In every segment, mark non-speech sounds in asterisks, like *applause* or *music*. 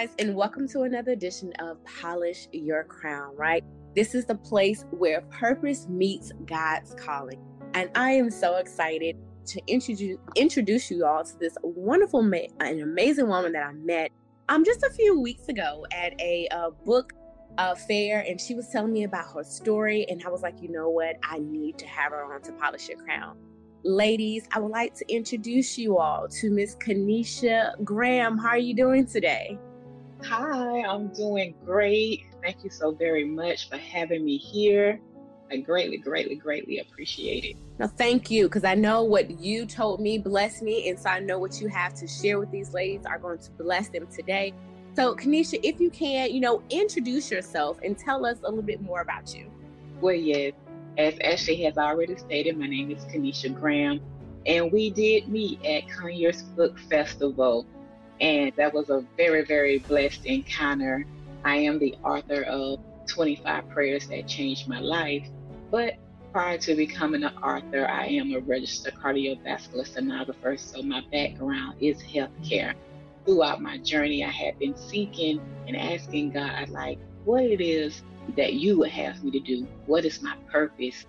guys, and welcome to another edition of Polish Your Crown, right? This is the place where purpose meets God's calling. And I am so excited to introduce introduce you all to this wonderful, ma- an amazing woman that I met um just a few weeks ago at a book uh, fair, and she was telling me about her story, and I was like, you know what, I need to have her on to polish your crown. Ladies, I would like to introduce you all to Miss Kanisha Graham. How are you doing today? Hi, I'm doing great. Thank you so very much for having me here. I greatly, greatly, greatly appreciate it. No, thank you, because I know what you told me blessed me, and so I know what you have to share with these ladies are going to bless them today. So, Kanisha, if you can, you know, introduce yourself and tell us a little bit more about you. Well, yes, as Ashley has already stated, my name is Kanisha Graham, and we did meet at Conyers Book Festival, and that was a very, very blessed encounter. I am the author of 25 Prayers That Changed My Life, but prior to becoming an author, I am a registered cardiovascular sonographer, so my background is healthcare. Throughout my journey, I have been seeking and asking God, like, what it is that you would have me to do. What is my purpose?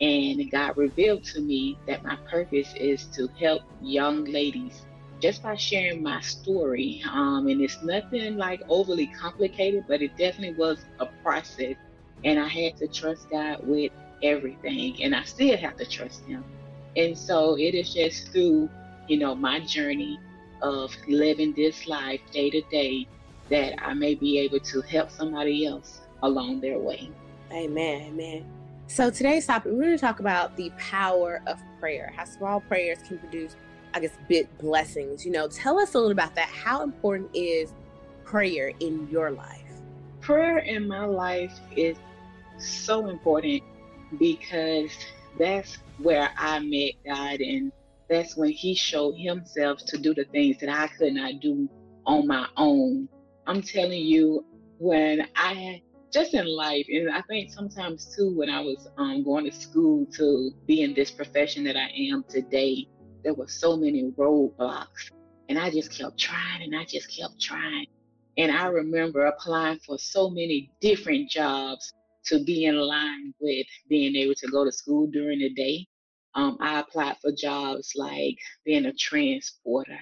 And God revealed to me that my purpose is to help young ladies just by sharing my story. Um, and it's nothing like overly complicated, but it definitely was a process. And I had to trust God with everything, and I still have to trust Him. And so it is just through, you know, my journey of living this life day to day that I may be able to help somebody else along their way. Amen. Amen. So today's topic, we're going to talk about the power of prayer, how small prayers can produce, I guess, big blessings. You know, tell us a little about that. How important is prayer in your life? Prayer in my life is so important because that's where I met God and that's when he showed himself to do the things that I could not do on my own. I'm telling you, when I just in life, and I think sometimes too, when I was um, going to school to be in this profession that I am today, there were so many roadblocks, and I just kept trying, and I just kept trying. And I remember applying for so many different jobs to be in line with being able to go to school during the day. Um, I applied for jobs like being a transporter,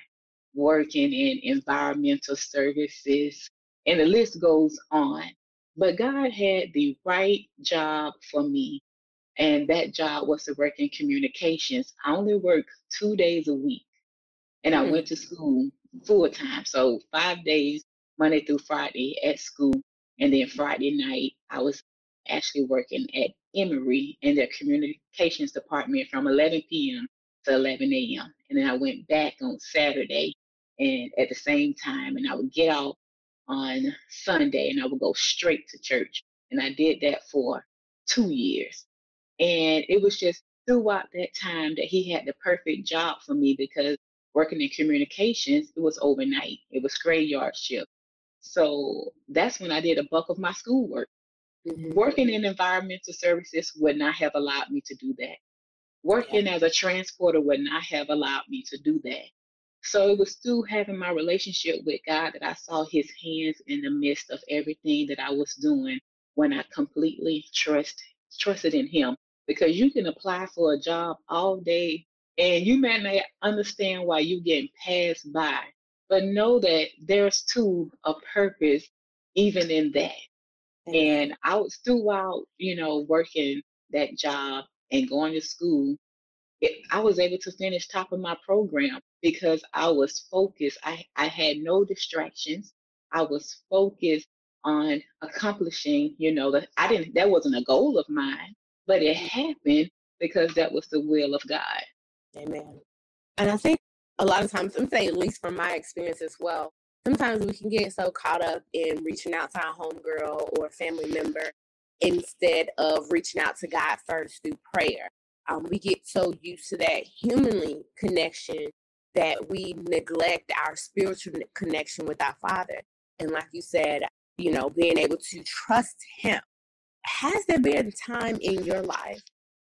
working in environmental services, and the list goes on. But God had the right job for me, and that job was to work in communications. I only worked two days a week, and I Hmm. went to school full time. So five days, Monday through Friday at school, and then Friday night, I was actually working at Emory in their communications department from 11 p.m. to 11 a.m. And then I went back on Saturday and at the same time, and I would get out on Sunday and I would go straight to church. And I did that for two years. And it was just throughout that time that he had the perfect job for me because working in communications, it was overnight, it was graveyard shift. So that's when I did a bulk of my schoolwork. Mhm. Working in environmental services would not have allowed me to do that. Working as a transporter would not have allowed me to do that. So it was through having my relationship with God that I saw his hands in the midst of everything that I was doing when I completely trust trusted in him. Because you can apply for a job all day and you may not understand why you're getting passed by, but know that there's too a purpose even in that. And I was throughout, you know, working that job and going to school, it, I was able to finish top of my program because I was focused. I, I had no distractions. I was focused on accomplishing, you know, that I didn't, that wasn't a goal of mine, but it happened because that was the will of God. Amen. And I think a lot of times, I'm saying at least from my experience as well, sometimes we can get so caught up in reaching out to our homegirl or family member instead of reaching out to God first through prayer. Um, we get so used to that humanly connection that we neglect our spiritual connection with our Father. And like you said, you know, being able to trust Him. Has there been a time in your life?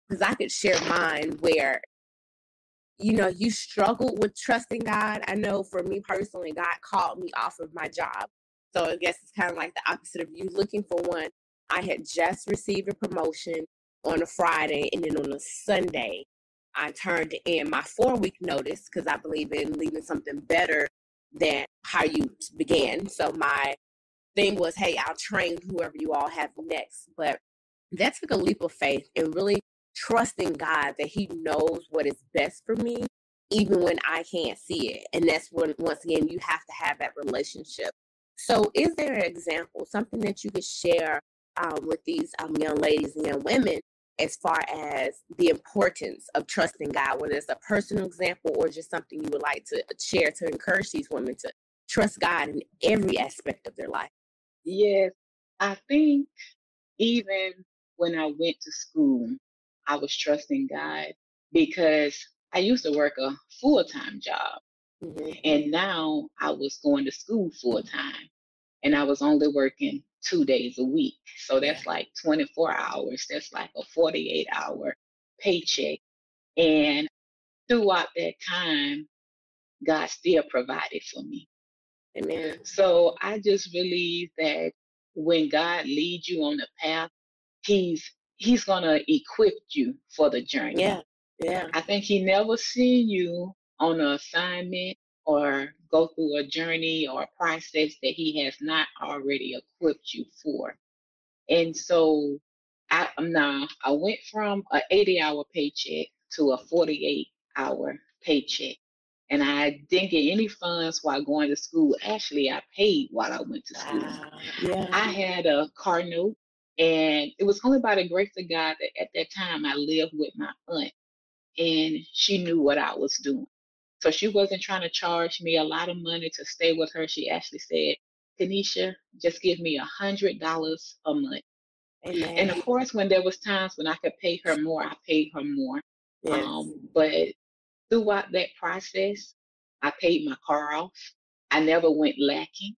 Because I could share mine where you know, you struggled with trusting God. I know for me personally, God called me off of my job. So I guess it's kind of like the opposite of you looking for one. I had just received a promotion on a Friday, and then on a Sunday, I turned in my four week notice because I believe in leaving something better than how you began. So my thing was, hey, I'll train whoever you all have next. But that took a leap of faith and really trusting God that He knows what is best for me, even when I can't see it. And that's when, once again, you have to have that relationship. So, is there an example, something that you could share um, with these um, young ladies and young women as far as the importance of trusting God, whether it's a personal example or just something you would like to share to encourage these women to trust God in every aspect of their life? Yes, I think even when I went to school, I was trusting God because I used to work a full time job. Mm-hmm. And now I was going to school full time and I was only working two days a week. So that's like 24 hours. That's like a 48 hour paycheck. And throughout that time, God still provided for me. Amen. So I just believe that when God leads you on the path, He's He's gonna equip you for the journey. Yeah. Yeah. I think He never seen you on an assignment or go through a journey or a process that he has not already equipped you for. And so I um, now I went from an 80 hour paycheck to a 48 hour paycheck. And I didn't get any funds while going to school. Actually, I paid while I went to school. yeah. I had a car note, and it was only by the grace of God that at that time I lived with my aunt, and she knew what I was doing. So she wasn't trying to charge me a lot of money to stay with her. She actually said, Kanisha, just give me a hundred dollars a month. Amen. And of course, when there was times when I could pay her more, I paid her more. Yes. Um, but throughout that process, I paid my car off. I never went lacking.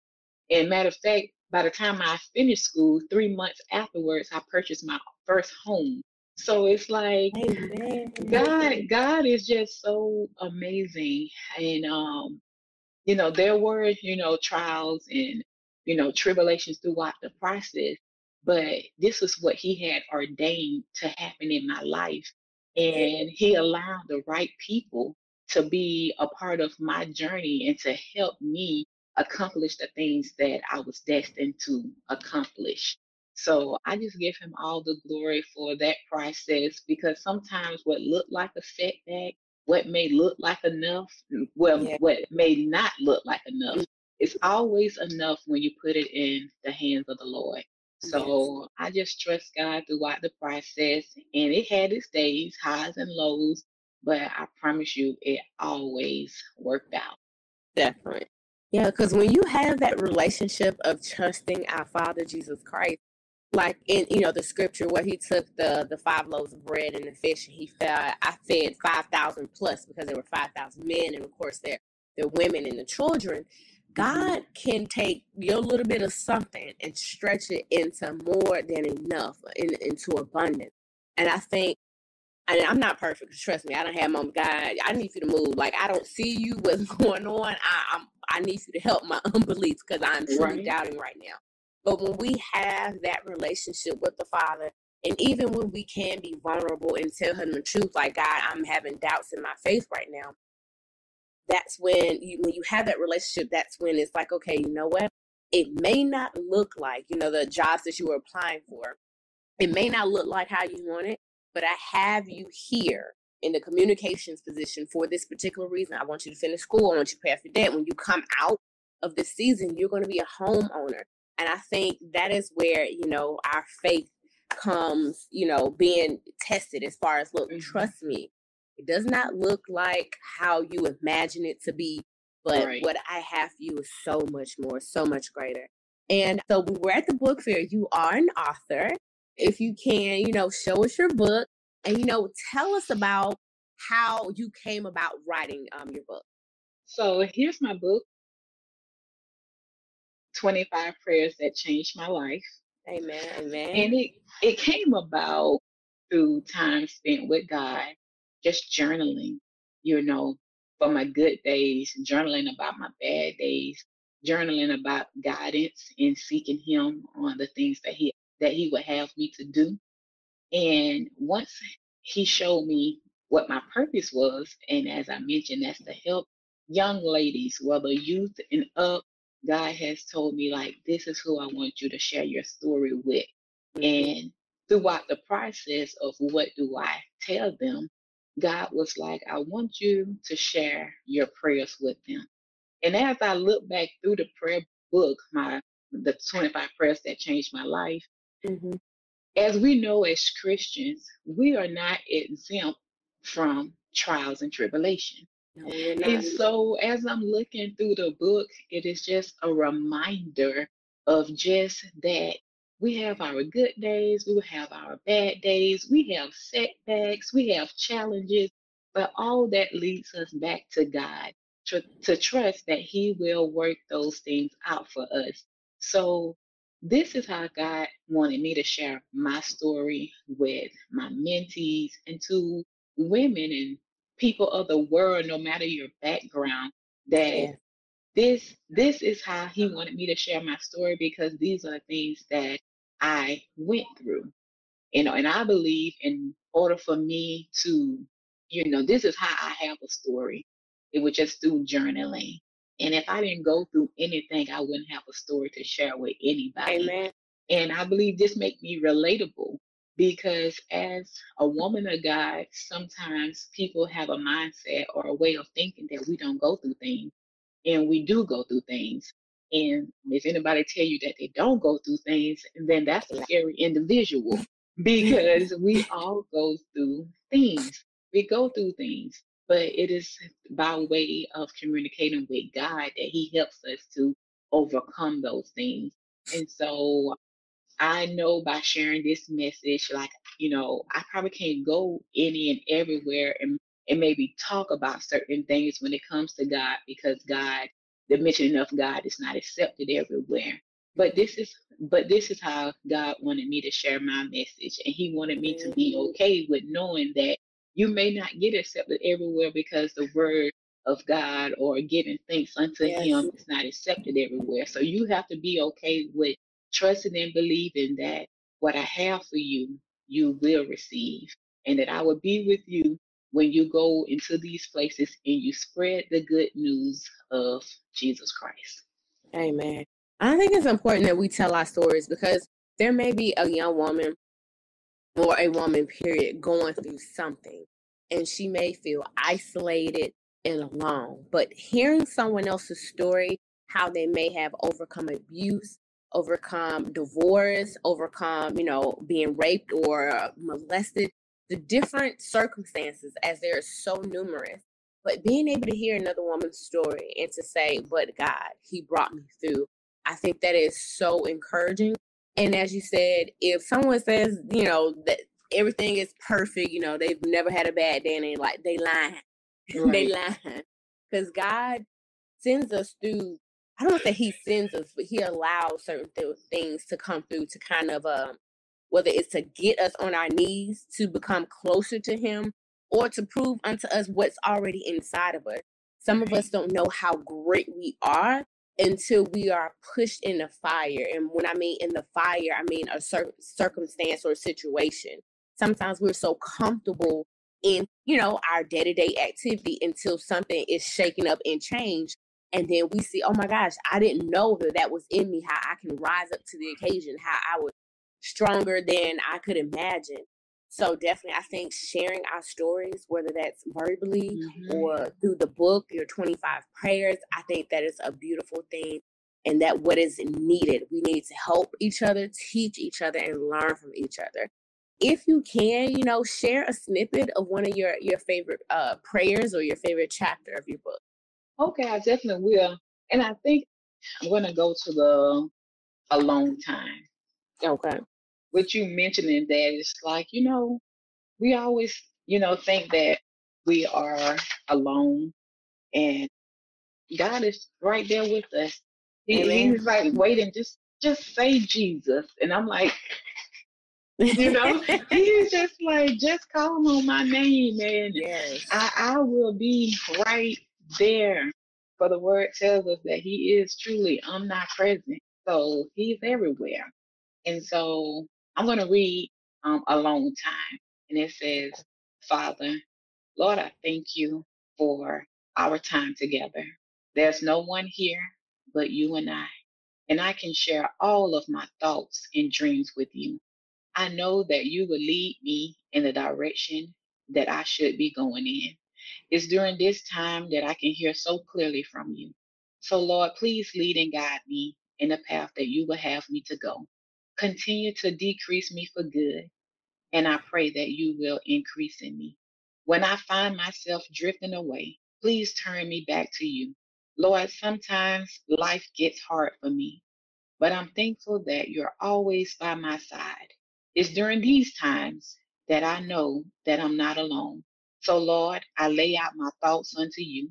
And matter of fact, by the time I finished school, three months afterwards, I purchased my first home. So it's like Amen. God, God is just so amazing. And um, you know, there were, you know, trials and, you know, tribulations throughout the process, but this is what he had ordained to happen in my life. And he allowed the right people to be a part of my journey and to help me accomplish the things that I was destined to accomplish. So I just give him all the glory for that process because sometimes what looked like a setback, what may look like enough, mm, well, yeah. what may not look like enough, it's always enough when you put it in the hands of the Lord. So. I just trust God throughout the process, and it had its days, highs and lows, but I promise you, it always worked out. Definitely. Yeah, because when you have that relationship of trusting our Father Jesus Christ, like in you know the scripture where he took the the five loaves of bread and the fish and he fed I fed five thousand plus because there were five thousand men and of course there there women and the children. God can take your little bit of something and stretch it into more than enough, in, into abundance. And I think, and I'm not perfect. Trust me, I don't have mom. God, I need you to move. Like I don't see you. *laughs* What's going on? I, I'm. I need you to help my *laughs* unbelief because I'm truly right. doubting right now. But when we have that relationship with the Father, and even when we can be vulnerable and tell him the truth, like God, I'm having doubts in my faith right now. That's when you when you have that relationship, that's when it's like, okay, you know what? It may not look like, you know, the jobs that you were applying for. It may not look like how you want it, but I have you here in the communications position for this particular reason. I want you to finish school. I want you to pay off your debt. When you come out of this season, you're going to be a homeowner. And I think that is where, you know, our faith comes, you know, being tested as far as look, mm-hmm. trust me, it does not look like how you imagine it to be, but right. what I have for you is so much more, so much greater. And so we were at the book fair. You are an author. If you can, you know, show us your book and, you know, tell us about how you came about writing um, your book. So here's my book. 25 prayers that changed my life. Amen. Amen. And it it came about through time spent with God, just journaling, you know, for my good days, journaling about my bad days, journaling about guidance and seeking him on the things that he that he would have me to do. And once he showed me what my purpose was, and as I mentioned, that's to help young ladies, whether youth and up, God has told me like this is who I want you to share your story with. Mm-hmm. And throughout the process of what do I tell them, God was like, I want you to share your prayers with them. And as I look back through the prayer book, my the 25 prayers that changed my life, mm-hmm. as we know as Christians, we are not exempt from trials and tribulation. No, and so as I'm looking through the book, it is just a reminder of just that we have our good days, we will have our bad days, we have setbacks, we have challenges, but all that leads us back to God to, to trust that He will work those things out for us. So, this is how God wanted me to share my story with my mentees and to women and people of the world, no matter your background, that yeah. this this is how He wanted me to share my story because these are things that I went through. You know, and I believe in order for me to, you know, this is how I have a story. It was just through journaling. And if I didn't go through anything, I wouldn't have a story to share with anybody. Amen. And I believe this make me relatable because as a woman of God, sometimes people have a mindset or a way of thinking that we don't go through things. And we do go through things. And if anybody tell you that they don't go through things, then that's a scary individual *laughs* because we all go through things. We go through things, but it is by way of communicating with God that He helps us to overcome those things. And so I know by sharing this message, like, you know, I probably can't go any and everywhere and, and maybe talk about certain things when it comes to God because God the mentioning of God is not accepted everywhere. But this is but this is how God wanted me to share my message. And he wanted me to be mm-hmm. okay with knowing that you may not get accepted everywhere because the word of God or giving thanks unto yes. him is not accepted everywhere. So you have to be okay with trusting and believing that what I have for you, you will receive. And that I will be with you when you go into these places and you spread the good news of Jesus Christ. Amen. I think it's important that we tell our stories because there may be a young woman or a woman, period, going through something and she may feel isolated and alone. But hearing someone else's story, how they may have overcome abuse, overcome divorce, overcome, you know, being raped or molested, the different circumstances, as they're so numerous, but being able to hear another woman's story and to say, but God, He brought me through, I think that is so encouraging. And as you said, if someone says, you know, that everything is perfect, you know, they've never had a bad day and they like, they lying. *laughs* Right. they lying. Because God sends us through, I don't say He sends us, but He allows certain th- things to come through to kind of um, whether it's to get us on our knees to become closer to Him or to prove unto us what's already inside of us. Some of us don't know how great we are until we are pushed in the fire. And when I mean in the fire, I mean a certain circumstance or situation. Sometimes we're so comfortable in, you know, our day-to-day activity until something is shaken up and changed. And then we see, oh my gosh, I didn't know that that was in me, how I can rise up to the occasion, how I was stronger than I could imagine. So definitely, I think sharing our stories, whether that's verbally mm-hmm. or through the book, your 25 prayers, I think that is a beautiful thing. And that what is needed, we need to help each other, teach each other, and learn from each other. If you can, you know, share a snippet of one of your your favorite uh, prayers or your favorite chapter of your book. Okay, I definitely will. And I think I'm going to go to the alone time. Okay what you mentioning that it's like, you know, we always, you know, think that we are alone and God is right there with us. He, he's like waiting, just just say Jesus. And I'm like, you know, *laughs* he's just like, just call on my name and yes. I, I will be right there. For the word tells us that He is truly omnipresent. So He's everywhere. And so I'm going to read um, alone time. And it says, Father, Lord, I thank you for our time together. There's no one here but you and I, and I can share all of my thoughts and dreams with you. I know that you will lead me in the direction that I should be going in. It's during this time that I can hear so clearly from you. So, Lord, please lead and guide me in the path that you will have me to go. Continue to decrease me for good, and I pray that you will increase in me. When I find myself drifting away, please turn me back to you. Lord, sometimes life gets hard for me, but I'm thankful that you're always by my side. It's during these times that I know that I'm not alone. So, Lord, I lay out my thoughts unto you.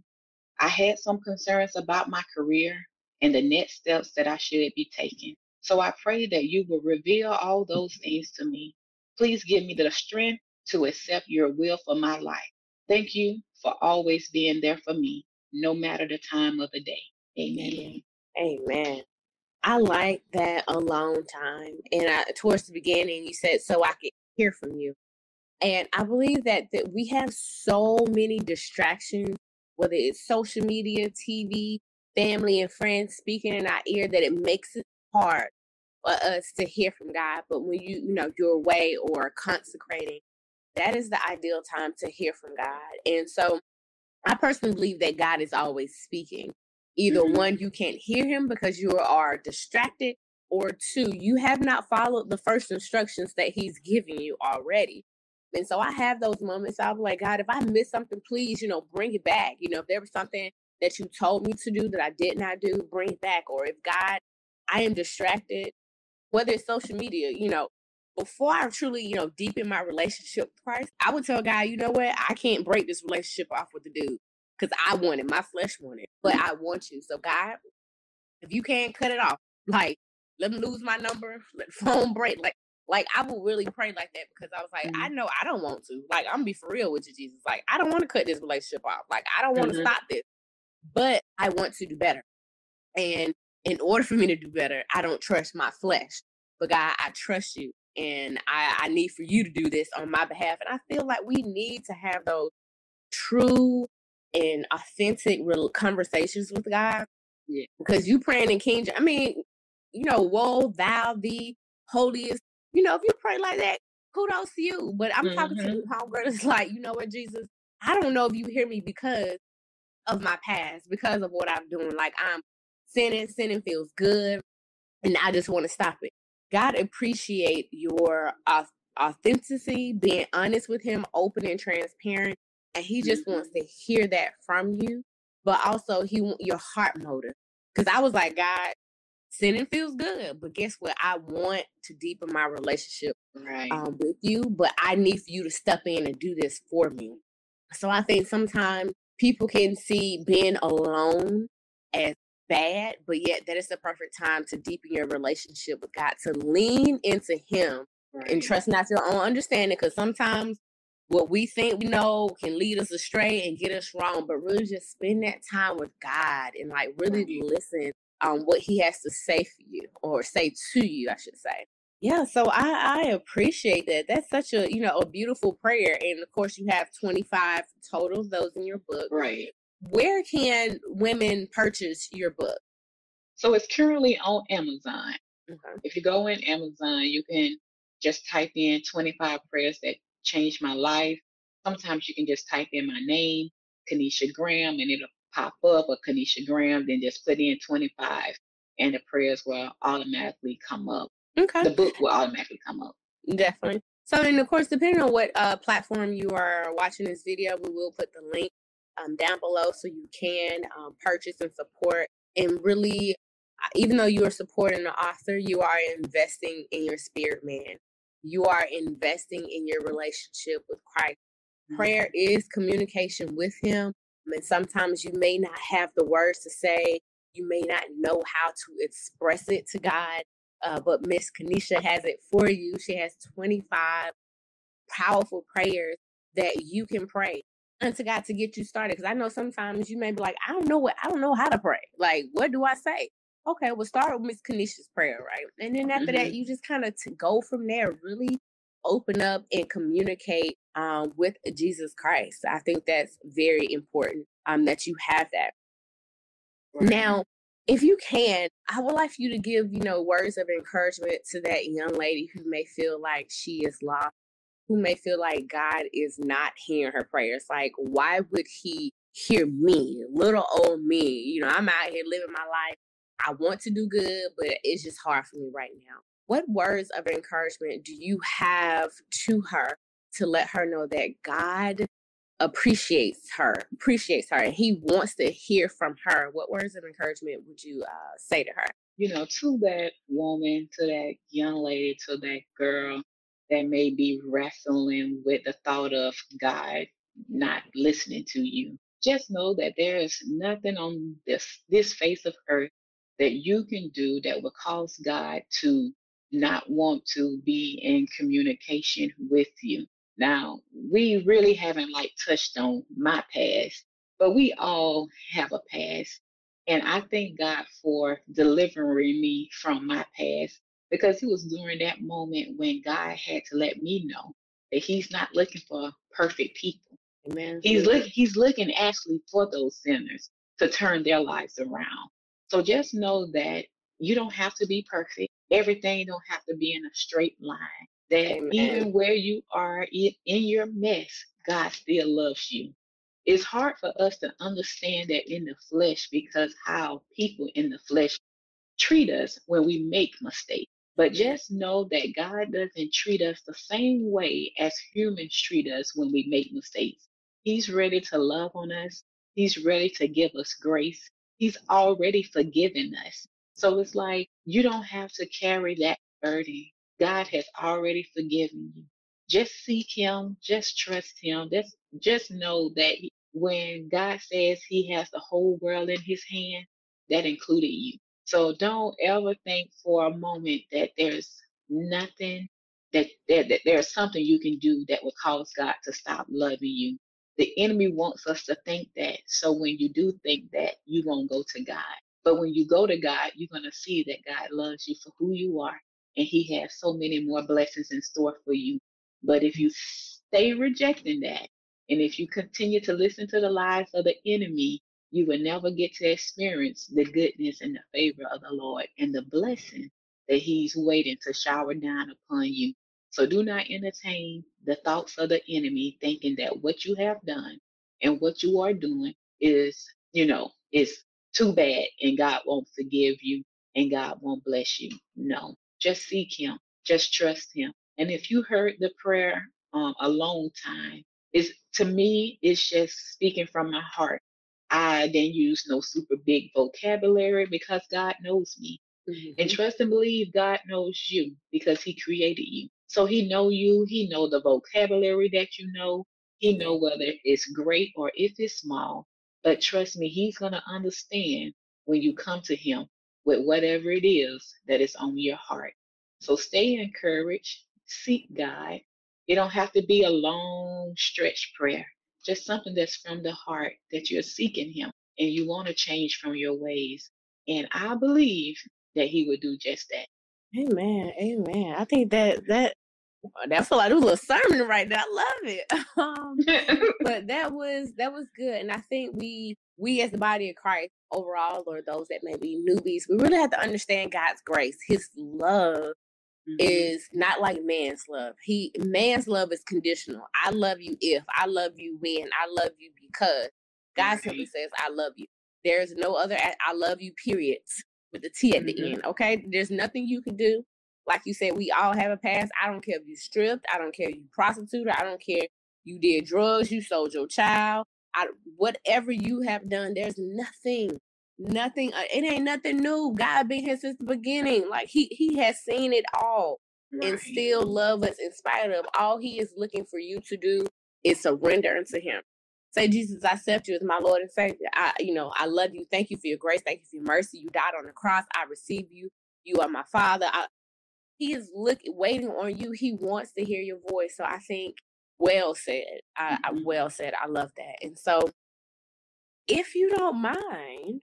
I had some concerns about my career and the next steps that I should be taking. So I pray that you will reveal all those things to me. Please give me the strength to accept your will for my life. Thank you for always being there for me, no matter the time of the day. Amen. Amen. I like that alone time. And I, towards the beginning, you said, so I could hear from you. And I believe that, that we have so many distractions, whether it's social media, TV, family, and friends speaking in our ear, that it makes it hard for us to hear from God. But when you, you know, you're away or consecrating, that is the ideal time to hear from God. And so I personally believe that God is always speaking. Either mm-hmm. one, you can't hear him because you are distracted, or two, you have not followed the first instructions that he's giving you already. And so I have those moments. I'm like, God, if I miss something, please, you know, bring it back. You know, if there was something that you told me to do that I did not do, bring it back. Or if God, I am distracted, whether it's social media, you know, before I truly, you know, deepen my relationship with Christ, I would tell God, you know what, I can't break this relationship off with the dude because I want it, my flesh want it, but I want you. So God, if you can't cut it off, like let me lose my number, let *laughs* phone break, like. Like I will really pray like that because I was like, mm-hmm. I know I don't want to. Like I'm gonna be for real with you, Jesus. Like I don't want to cut this relationship off. Like I don't want to mm-hmm. stop this, but I want to do better. And in order for me to do better, I don't trust my flesh. But God, I trust you and I, I need for you to do this on my behalf. And I feel like we need to have those true and authentic real conversations with God. Yeah. Because you praying in King, I mean, you know, woe thou the holiest. You know, if you pray like that, kudos to you. But I'm mm-hmm. talking to mm-hmm. homegirl. *laughs* It's like, you know what, Jesus? I don't know if you hear me because of my past, because of what I'm doing. Like I'm sinning, sinning feels good, and I just want to stop it. God appreciate your authenticity, being honest with Him, open and transparent, and He just mm-hmm. wants to hear that from you. But also, He want your heart motive. Because I was like, God, sinning feels good, but guess what? I want to deepen my relationship right. um, with you, but I need for you to step in and do this for me. So I think sometimes people can see being alone as bad, but yet that is the perfect time to deepen your relationship with God, to lean into Him right. and trust not your own understanding. Because sometimes what we think we know can lead us astray and get us wrong, but really just spend that time with God and like really listen um what He has to say for you or say to you, I should say. Yeah, so I, I appreciate that. That's such a you know a beautiful prayer, and of course you have twenty five total of those in your book. Right where can women purchase your book? So it's currently on Amazon. Okay. If you go in Amazon, you can just type in 25 prayers that changed my life. Sometimes you can just type in my name, Kanisha Graham, and it'll pop up or Kanisha Graham, then just put in 25 and the prayers will automatically come up. Okay. The book will automatically come up. Definitely. So, and of course, depending on what uh, platform you are watching this video, we will put the link um, down below so you can um, purchase and support. And really, uh, even though you are supporting the author, you are investing in your spirit man. You are investing in your relationship with Christ. Mm-hmm. Prayer is communication with Him. And sometimes you may not have the words to say, you may not know how to express it to God. Uh, but Miss Kanisha has it for you. She has 25 powerful prayers that you can pray unto God to get you started. Because I know sometimes you may be like, I don't know what I don't know how to pray. Like, what do I say? Okay, we'll start with Miss Kanisha's prayer, right? And then after mm-hmm. that, you just kind of to go from there, really open up and communicate um, with Jesus Christ. I think that's very important um, that you have that. Right. Now, if you can, I would like for you to give, you know, words of encouragement to that young lady who may feel like she is lost, who may feel like God is not hearing her prayers. Like, why would he hear me, little old me? You know, I'm out here living my life. I want to do good, but it's just hard for me right now. What words of encouragement do you have to her to let her know that God appreciates her, appreciates her, and he wants to hear from her? What words of encouragement would you uh, say to her? You know, to that woman, to that young lady, to that girl that may be wrestling with the thought of God not listening to you. Just know that there is nothing on this this face of earth that you can do that will cause God to not want to be in communication with you. Now, we really haven't like touched on my past, but we all have a past. And I thank God for delivering me from my past because it was during that moment when God had to let me know that He's not looking for perfect people. Amen. He's looking He's looking actually for those sinners to turn their lives around. So just know that you don't have to be perfect. Everything don't have to be in a straight line. That Amen. even where you are in your mess, God still loves you. It's hard for us to understand that in the flesh because how people in the flesh treat us when we make mistakes. But just know that God doesn't treat us the same way as humans treat us when we make mistakes. He's ready to love on us. He's ready to give us grace. He's already forgiven us. So it's like you don't have to carry that burden. God has already forgiven you. Just seek him, just trust him. Just just know that when God says he has the whole world in his hand, that included you. So don't ever think for a moment that there's nothing that, that, that there's something you can do that will cause God to stop loving you. The enemy wants us to think that. So when you do think that, you won't go to God. But when you go to God, you're going to see that God loves you for who you are. And He has so many more blessings in store for you. But if you stay rejecting that, and if you continue to listen to the lies of the enemy, you will never get to experience the goodness and the favor of the Lord and the blessing that He's waiting to shower down upon you. So do not entertain the thoughts of the enemy thinking that what you have done and what you are doing is, you know, is too bad and God won't forgive you and God won't bless you. No, just seek Him, just trust Him. And if you heard the prayer um, alone time, is to me, it's just speaking from my heart. I didn't use no super big vocabulary because God knows me. Mm-hmm. And trust and believe God knows you because He created you. So He know you. He know the vocabulary that you know. He know whether it's great or if it's small. But trust me, he's going to understand when you come to him with whatever it is that is on your heart. So stay encouraged, seek God. It don't have to be a long stretch prayer, just something that's from the heart that you're seeking him and you want to change from your ways. And I believe that he would do just that. Amen. Amen. I think that that that's felt like it was a little sermon right there. I love it. *laughs* Um, *laughs* but that was that was good, and I think we we as the body of Christ overall, or those that may be newbies, we really have to understand God's grace. His love mm-hmm. is not like man's love. He man's love is conditional. I love you if I love you when I love you because God simply says I love you. There's no other I love you periods with the T at mm-hmm. the end. Okay, there's nothing you can do like you said, we all have a past. I don't care if you stripped. I don't care if you prostituted. I don't care you did drugs. You sold your child. I, whatever you have done, there's nothing, nothing. Uh, it ain't nothing new. God been here since the beginning. Like he he has seen it all right. and still love us in spite of. All he is looking for you to do is surrender unto him. Say, Jesus, I accept you as my Lord and Savior. I, you know, I love you. Thank you for your grace. Thank you for your mercy. You died on the cross. I receive you. You are my Father. I, he is looking waiting on you. He wants to hear your voice. So I think Well said. I, I Mhm. well said. I love that. And so, if you don't mind,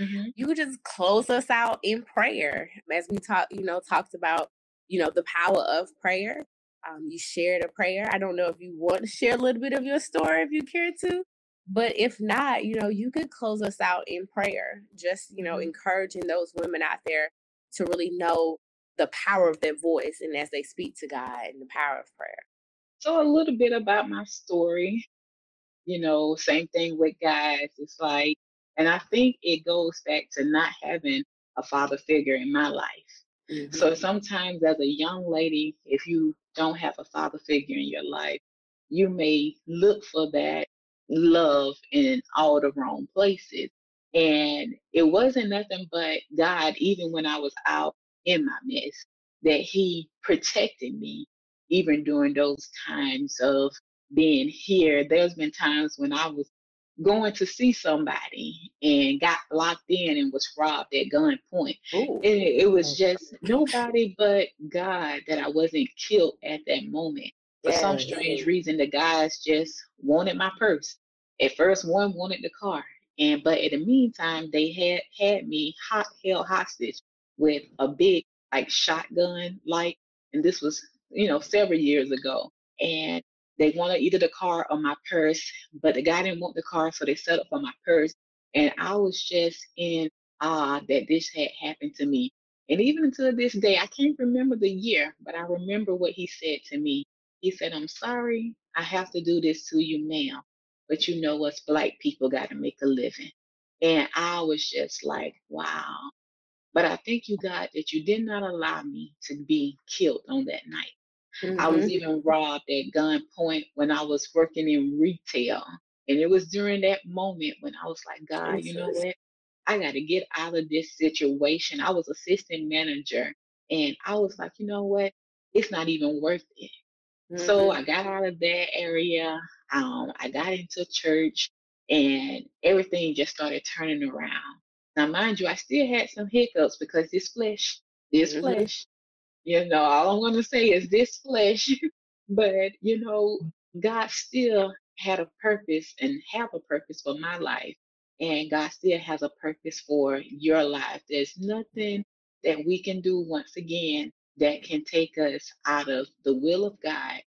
Mhm. you could just close us out in prayer as we talk you know talked about you know the power of prayer um, you shared a prayer i don't know if you want to share a little bit of your story if you care to but if not you know you could close us out in prayer just you know Mhm. encouraging those women out there to really know the power of their voice and as they speak to god and the power of prayer So a little bit about my story. You know, same thing with guys. It's like, and I think it goes back to not having a father figure in my life. So Mhm. sometimes as a young lady, if you don't have a father figure in your life, you may look for that love in all the wrong places. And it wasn't nothing but God, even when I was out in my mess, that He protected me, even during those times of being here. There's been times when I was going to see somebody and got locked in and was robbed at gunpoint. Ooh. And it, it was just nobody but God that I wasn't killed at that moment. For some strange reason, the guys just wanted my purse. At first, one wanted the car, and but in the meantime, they had had me hot held hostage with a big like shotgun, like, and this was you know several years ago, and they wanted either the car or my purse, but the guy didn't want the car, so they settled for my purse, and I was just in awe that this had happened to me. And even until this day, I can't remember the year, but I remember what he said to me. He said, I'm sorry I have to do this to you now, but you know us black people got to make a living. And I was just like, wow. But I thank you, God, that you did not allow me to be killed on that night. I was Mhm. even robbed at gunpoint when I was working in retail. And it was during that moment when I was like, God, you know what? I got to get out of this situation. I was assistant manager and I was like, you know what? It's not even worth it. So Mhm. I got out of that area. Um, I got into church and everything just started turning around. Now, mind you, I still had some hiccups because this flesh, this Mhm. flesh, you know, all I'm going to say is this flesh. *laughs* but, you know, mm. God still had a purpose and have a purpose for my life. And God still has a purpose for your life. There's nothing that we can do once again that can take us out of the will of God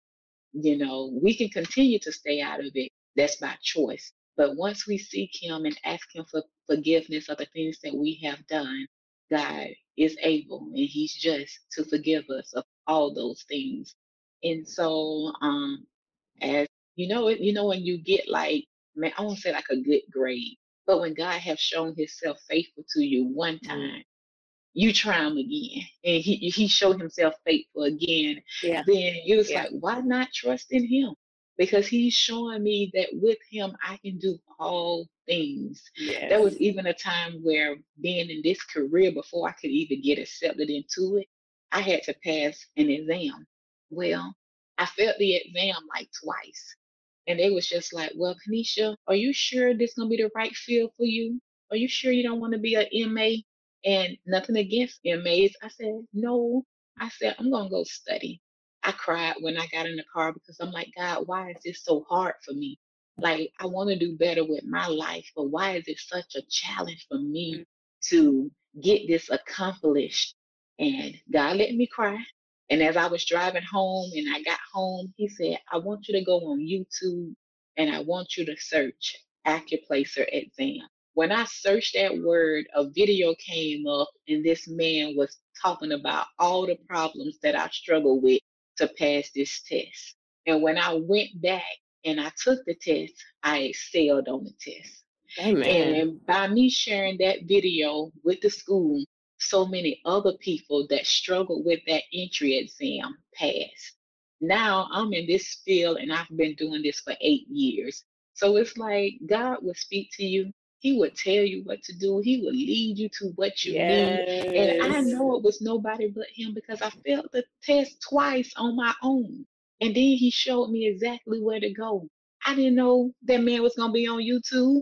you know, we can continue to stay out of it. That's by choice. But once we seek Him and ask Him for forgiveness of the things that we have done, God is able and He's just to forgive us of all those things. And so, um, as you know, it you know when you get like, man, I won't say like a good grade, but when God has shown Himself faithful to you one Mm. time, you try him again and he he showed himself faithful again Yeah. then you was Yeah. like why not trust in him because he's showing me that with him i can do all things Yes. there was even a time where being in this career before i could even get accepted into it i had to pass an exam well i failed the exam like twice and they was just like well kanisha are you sure this gonna be the right field for you are you sure you don't want to be a ma and nothing against MAs. I said, no. I said, I'm going to go study. I cried when I got in the car because I'm like, God, why is this so hard for me? Like, I want to do better with my life, but why is it such a challenge for me mm. to get this accomplished? And God let me cry. And as I was driving home and I got home, He said, I want you to go on YouTube and I want you to search Accuplacer exam when I searched that word, a video came up, and this man was talking about all the problems that I struggled with to pass this test. And when I went back and I took the test, I excelled on the test. Amen. And by me sharing that video with the school, so many other people that struggled with that entry exam passed. Now I'm in this field and I've been doing this for eight years. So it's like God will speak to you. He would tell you what to do. He would lead you to what you need. And I know it was nobody but him because I failed the test twice on my own. And then he showed me exactly where to go. I didn't know that man was going to be on YouTube.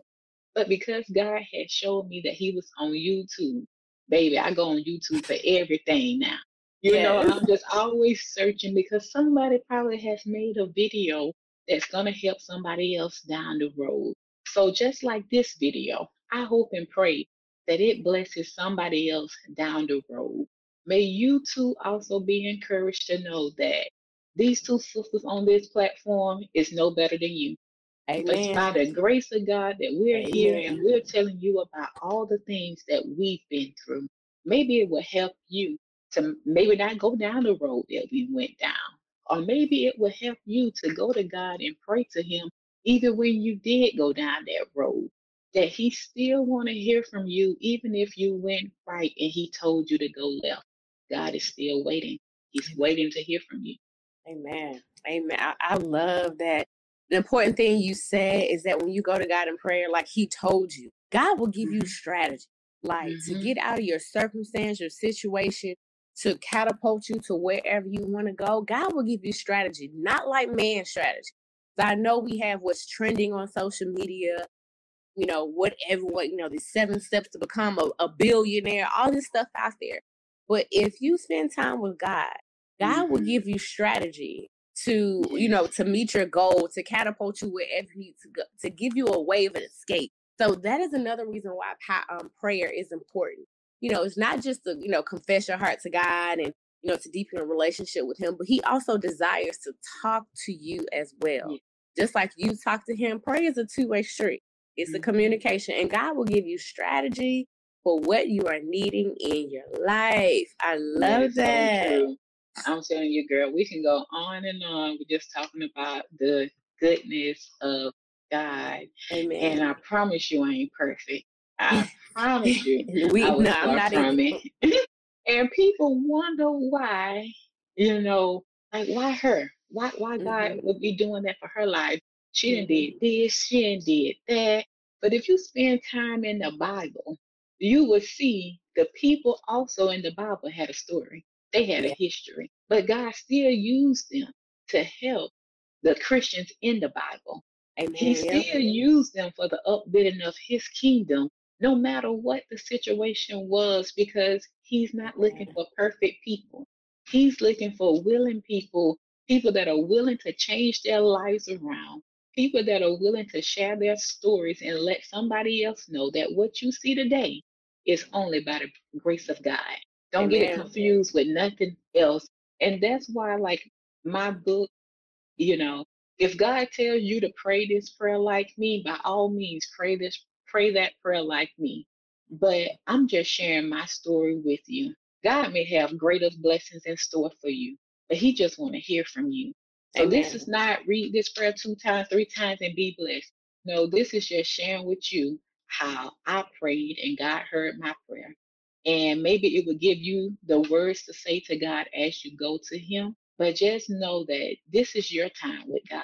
But because God had showed me that he was on YouTube, baby, I go on YouTube for everything now. You yes. know, I'm just always searching because somebody probably has made a video that's going to help somebody else down the road. So, just like this video, I hope and pray that it blesses somebody else down the road. May you too also be encouraged to know that these two sisters on this platform is no better than you. Amen. It's by the grace of God that we're Amen. here and we're telling you about all the things that we've been through. Maybe it will help you to maybe not go down the road that we went down. Or maybe it will help you to go to God and pray to Him, even when you did go down that road. That He still want to hear from you, even if you went right and He told you to go left. God is still waiting. He's waiting to hear from you. Amen. Amen. I, I love that. The important thing you said is that when you go to God in prayer, like He told you, God will give mm-hmm. you strategy, like mm-hmm. to get out of your circumstance, your situation, to catapult you to wherever you want to go. God will give you strategy, not like man strategy. I know we have what's trending on social media, you know, whatever, what, you know, the seven steps to become a, a billionaire, all this stuff out there. But if you spend time with God, God mm-hmm. will give you strategy to, you know, to meet your goal, to catapult you wherever you need to go, to give you a way of an escape. So that is another reason why um, prayer is important. You know, it's not just to, you know, confess your heart to God and, you know, to deepen a relationship with Him, but He also desires to talk to you as well. Yeah. Just like you talk to Him, prayer is a two way street. It's mm-hmm. a communication, and God will give you strategy for what you are needing in your life. I love that. that. I'm telling you, girl, we can go on and on. We're just talking about the goodness of God. Amen. And I promise you, I ain't perfect. I *laughs* promise you, we, I was no, far I'm from even... it. *laughs* and people wonder why, you know, like why her? Why why mm-hmm. God would be doing that for her life? She mm-hmm. didn't did this, she didn't did that. But if you spend time in the Bible, you will see the people also in the Bible had a story. They had a history, but God still used them to help the Christians in the Bible. Amen. He still used them for the upbuilding of his kingdom, no matter what the situation was, because he's not looking for perfect people. He's looking for willing people, people that are willing to change their lives around, people that are willing to share their stories and let somebody else know that what you see today is only by the grace of God. Don't Amen. get it confused with nothing else. And that's why, like my book, you know, if God tells you to pray this prayer like me, by all means, pray this, pray that prayer like me. But I'm just sharing my story with you. God may have greater blessings in store for you, but He just want to hear from you. So Amen. this is not read this prayer two times, three times, and be blessed. No, this is just sharing with you how I prayed and God heard my prayer. And maybe it would give you the words to say to God as you go to Him. But just know that this is your time with God.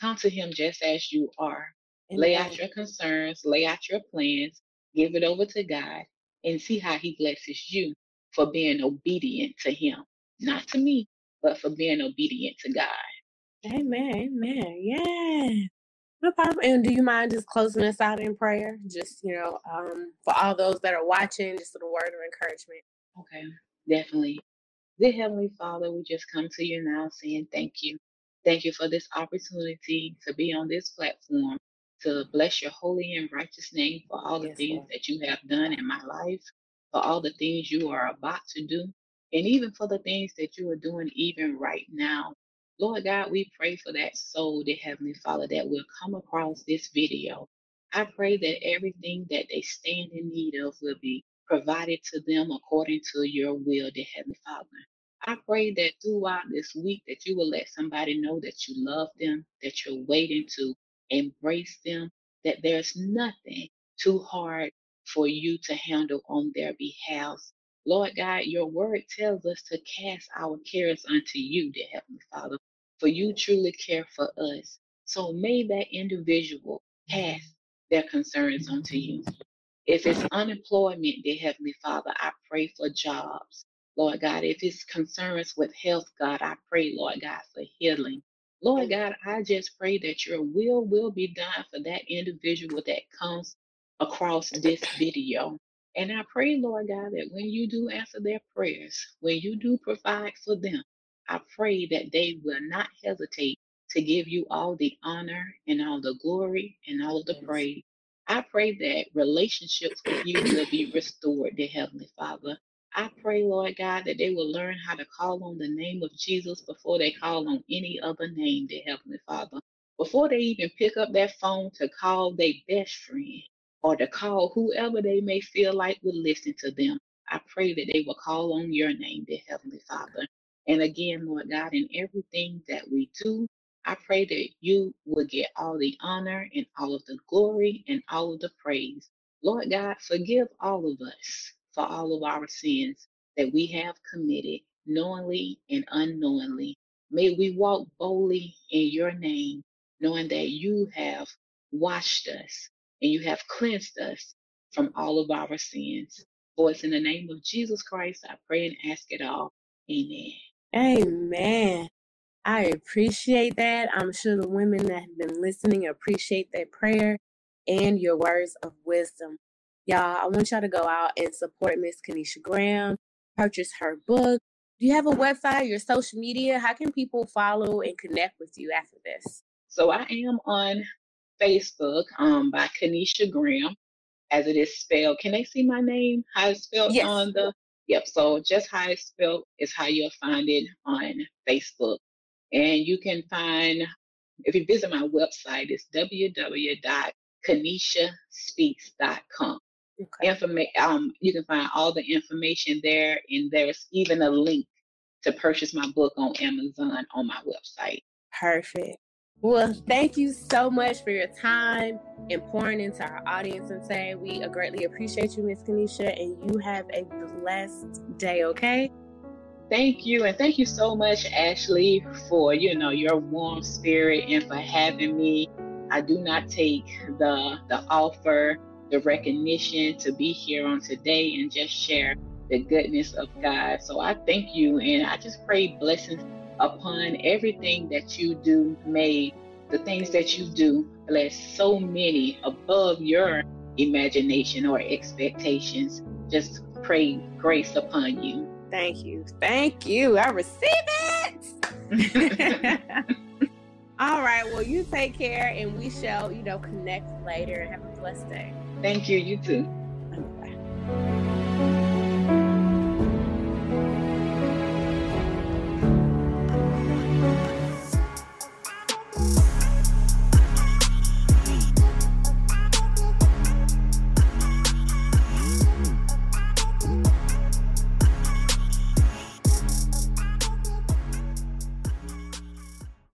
Come to Him just as you are. Amen. Lay out your concerns, lay out your plans, give it over to God, and see how He blesses you for being obedient to Him. Not to me, but for being obedient to God. Amen. Amen. Yeah. No problem. And do you mind just closing us out in prayer? Just, you know, um, for all those that are watching, just a word of encouragement. Okay, definitely. Dear Heavenly Father, we just come to you now saying thank you. Thank you for this opportunity to be on this platform, to bless your holy and righteous name for all the yes, things Lord. that you have done in my life, for all the things you are about to do, and even for the things that you are doing even right now Lord God, we pray for that soul, dear Heavenly Father, that will come across this video. I pray that everything that they stand in need of will be provided to them according to your will, dear Heavenly Father. I pray that throughout this week that you will let somebody know that you love them, that you're waiting to embrace them, that there's nothing too hard for you to handle on their behalf. Lord God, your word tells us to cast our cares unto you, dear Heavenly Father, for you truly care for us. So may that individual pass their concerns onto you. If it's unemployment, dear Heavenly Father, I pray for jobs. Lord God, if it's concerns with health, God, I pray, Lord God, for healing. Lord God, I just pray that your will will be done for that individual that comes across this video. And I pray, Lord God, that when you do answer their prayers, when you do provide for them, I pray that they will not hesitate to give you all the honor and all the glory and all the Yes. praise. I pray that relationships with you will be restored, dear Heavenly Father. I pray, Lord God, that they will learn how to call on the name of Jesus before they call on any other name, dear Heavenly Father. Before they even pick up that phone to call their best friend or to call whoever they may feel like will listen to them, I pray that they will call on your name, dear Heavenly Father. And again, Lord God, in everything that we do, I pray that you will get all the honor and all of the glory and all of the praise. Lord God, forgive all of us for all of our sins that we have committed knowingly and unknowingly. May we walk boldly in your name, knowing that you have washed us and you have cleansed us from all of our sins. For it's in the name of Jesus Christ, I pray and ask it all. Amen. Amen. I appreciate that. I'm sure the women that have been listening appreciate that prayer and your words of wisdom. Y'all, I want y'all to go out and support Miss Kanisha Graham, purchase her book. Do you have a website, your social media? How can people follow and connect with you after this? So I am on Facebook um, by Kanisha Graham, as it is spelled. Can they see my name? How it's spelled Yes. on the? Yep. So just how it's spelled is how you'll find it on Facebook. And you can find, if you visit my website, it's www.kanishaspeaks.com. Okay. Informa- um, you can find all the information there, and there's even a link to purchase my book on Amazon on my website. Perfect. Well, thank you so much for your time and pouring into our audience and saying we greatly appreciate you, Miss Kanisha, and you have a blessed day, okay? Thank you, and thank you so much, Ashley, for you know your warm spirit and for having me. I do not take the the offer, the recognition to be here on today and just share the goodness of God. So I thank you, and I just pray blessings upon everything that you do. May the things that you do bless so many above your imagination or expectations. Just pray grace upon you. Thank you. Thank you. I receive it. *laughs* All right. Well, you take care and we shall, you know, connect later. And have a blessed day. Thank you. You too. Bye.